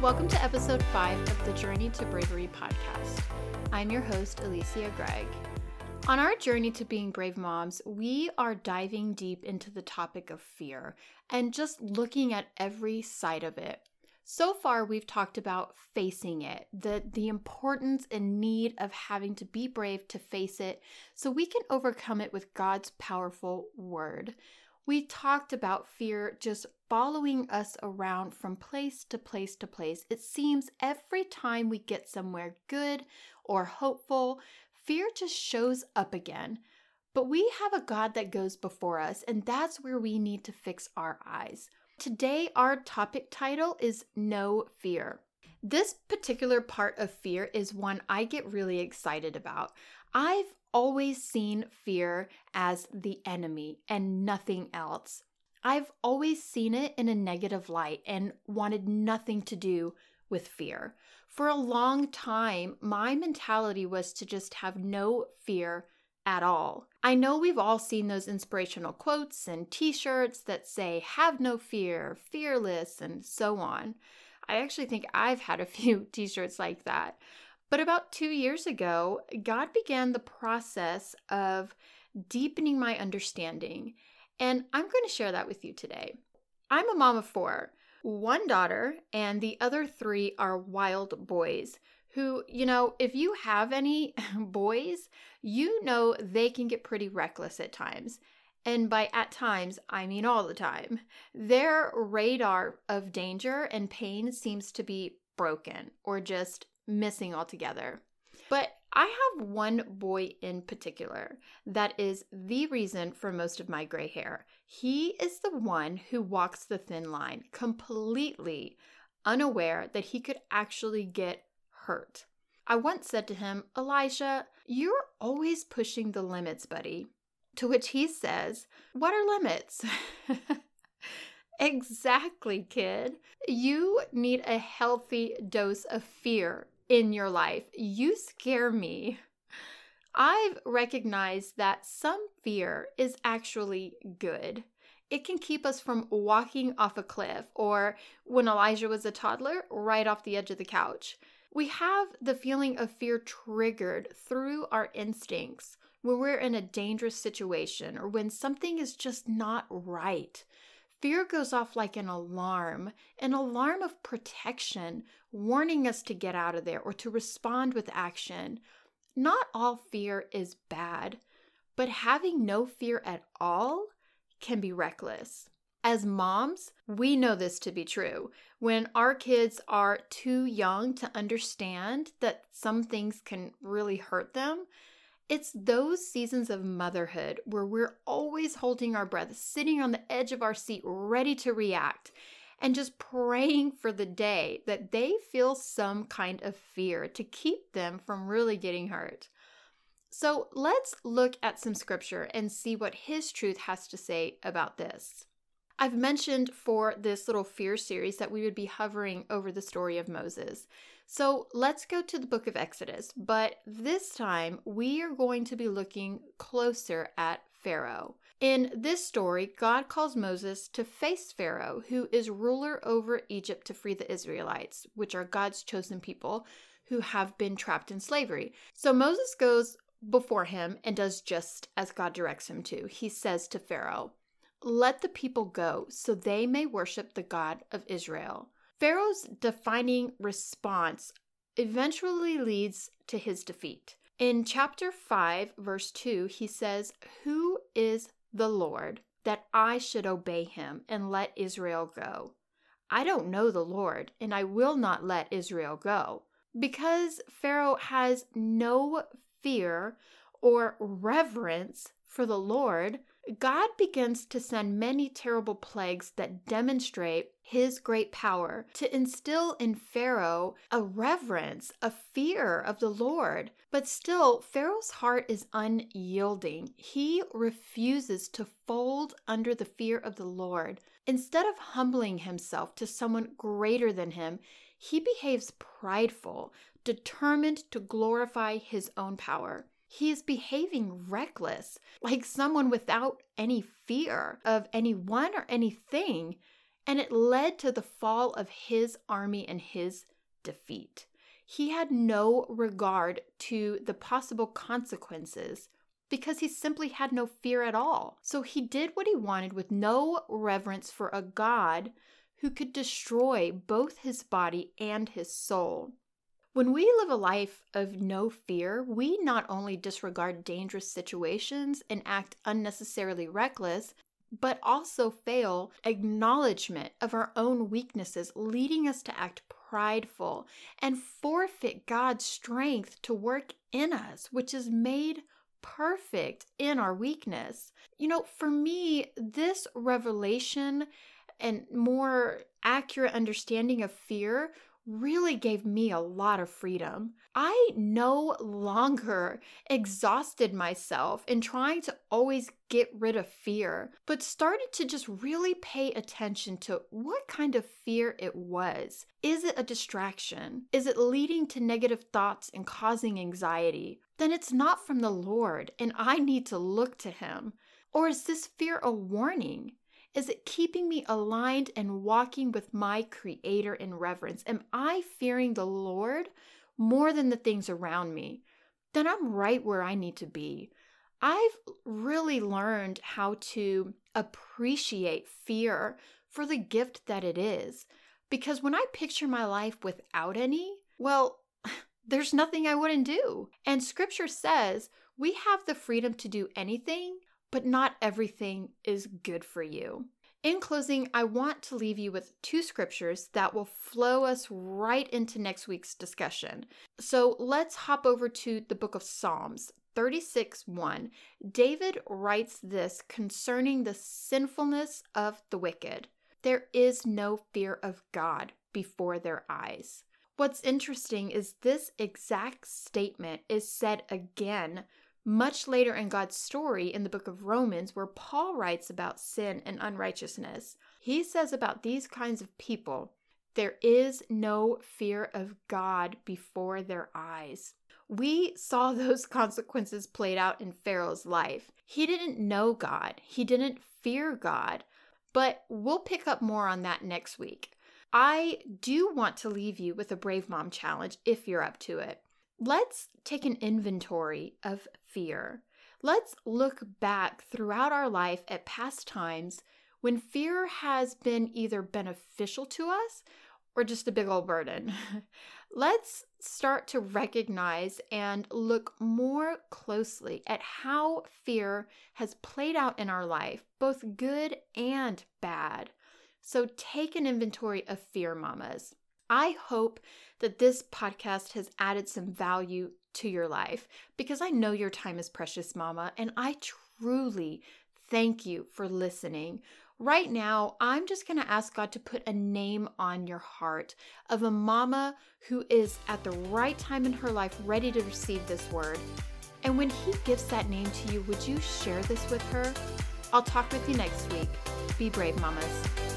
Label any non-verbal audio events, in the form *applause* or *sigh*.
Welcome to episode five of the Journey to Bravery podcast. I'm your host, Alicia Gregg. On our journey to being brave moms, we are diving deep into the topic of fear and just looking at every side of it. So far, we've talked about facing it, the, the importance and need of having to be brave to face it so we can overcome it with God's powerful word. We talked about fear just following us around from place to place to place. It seems every time we get somewhere good or hopeful, fear just shows up again. But we have a God that goes before us, and that's where we need to fix our eyes. Today, our topic title is No Fear. This particular part of fear is one I get really excited about. I've always seen fear as the enemy and nothing else. I've always seen it in a negative light and wanted nothing to do with fear. For a long time, my mentality was to just have no fear at all. I know we've all seen those inspirational quotes and t shirts that say, have no fear, fearless, and so on. I actually think I've had a *laughs* few t shirts like that. But about two years ago, God began the process of deepening my understanding. And I'm going to share that with you today. I'm a mom of four, one daughter, and the other three are wild boys who, you know, if you have any *laughs* boys, you know they can get pretty reckless at times. And by at times, I mean all the time. Their radar of danger and pain seems to be broken or just missing altogether. But I have one boy in particular that is the reason for most of my gray hair. He is the one who walks the thin line, completely unaware that he could actually get hurt. I once said to him, Elijah, you're always pushing the limits, buddy. To which he says, What are limits? *laughs* exactly, kid. You need a healthy dose of fear in your life. You scare me. I've recognized that some fear is actually good. It can keep us from walking off a cliff or, when Elijah was a toddler, right off the edge of the couch. We have the feeling of fear triggered through our instincts when we're in a dangerous situation or when something is just not right. Fear goes off like an alarm, an alarm of protection, warning us to get out of there or to respond with action. Not all fear is bad, but having no fear at all can be reckless. As moms, we know this to be true. When our kids are too young to understand that some things can really hurt them, it's those seasons of motherhood where we're always holding our breath, sitting on the edge of our seat, ready to react, and just praying for the day that they feel some kind of fear to keep them from really getting hurt. So let's look at some scripture and see what his truth has to say about this. I've mentioned for this little fear series that we would be hovering over the story of Moses. So let's go to the book of Exodus, but this time we are going to be looking closer at Pharaoh. In this story, God calls Moses to face Pharaoh, who is ruler over Egypt to free the Israelites, which are God's chosen people who have been trapped in slavery. So Moses goes before him and does just as God directs him to. He says to Pharaoh, Let the people go so they may worship the God of Israel. Pharaoh's defining response eventually leads to his defeat. In chapter 5, verse 2, he says, Who is the Lord that I should obey him and let Israel go? I don't know the Lord, and I will not let Israel go. Because Pharaoh has no fear or reverence for the Lord, God begins to send many terrible plagues that demonstrate his great power to instill in Pharaoh a reverence, a fear of the Lord. But still, Pharaoh's heart is unyielding. He refuses to fold under the fear of the Lord. Instead of humbling himself to someone greater than him, he behaves prideful, determined to glorify his own power. He is behaving reckless, like someone without any fear of anyone or anything. and it led to the fall of his army and his defeat. He had no regard to the possible consequences because he simply had no fear at all. So he did what he wanted with no reverence for a God who could destroy both his body and his soul. When we live a life of no fear, we not only disregard dangerous situations and act unnecessarily reckless, but also fail acknowledgement of our own weaknesses, leading us to act prideful and forfeit God's strength to work in us, which is made perfect in our weakness. You know, for me, this revelation and more accurate understanding of fear really gave me a lot of freedom. I no longer exhausted myself in trying to always get rid of fear, but started to just really pay attention to what kind of fear it was. Is it a distraction? Is it leading to negative thoughts and causing anxiety? Then it's not from the Lord, and I need to look to Him. Or is this fear a warning? Is it keeping me aligned and walking with my Creator in reverence? Am I fearing the Lord more than the things around me? Then I'm right where I need to be. I've really learned how to appreciate fear for the gift that it is. Because when I picture my life without any, well, *laughs* there's nothing I wouldn't do. And scripture says we have the freedom to do anything but not everything is good for you. In closing, I want to leave you with two scriptures that will flow us right into next week's discussion. So let's hop over to the book of Psalms 36 1. David writes this concerning the sinfulness of the wicked there is no fear of God before their eyes. What's interesting is this exact statement is said again much later in God's story in the book of Romans, where Paul writes about sin and unrighteousness, he says about these kinds of people, there is no fear of God before their eyes. We saw *laughs* those consequences played out in Pharaoh's life. He didn't know God, he didn't fear God, but we'll pick up more on that next week. I do want to leave you with a Brave Mom challenge if you're up to it. Let's take an inventory of fear. Let's look back throughout our life at past times when fear has been either beneficial to us or just a big old burden. *laughs* Let's start to recognize and look more closely at how fear has played out in our life, both good and bad. So take an inventory of fear, mamas. I hope that this podcast has added some value to your life because I know your time is precious, Mama, and I truly thank you for listening. Right now, I'm just going to ask God to put a name on your heart of a mama who is at the right time in her life ready to receive this word. And when He gives that name to you, would you share this with her? I'll talk with you next week. Be brave, mamas.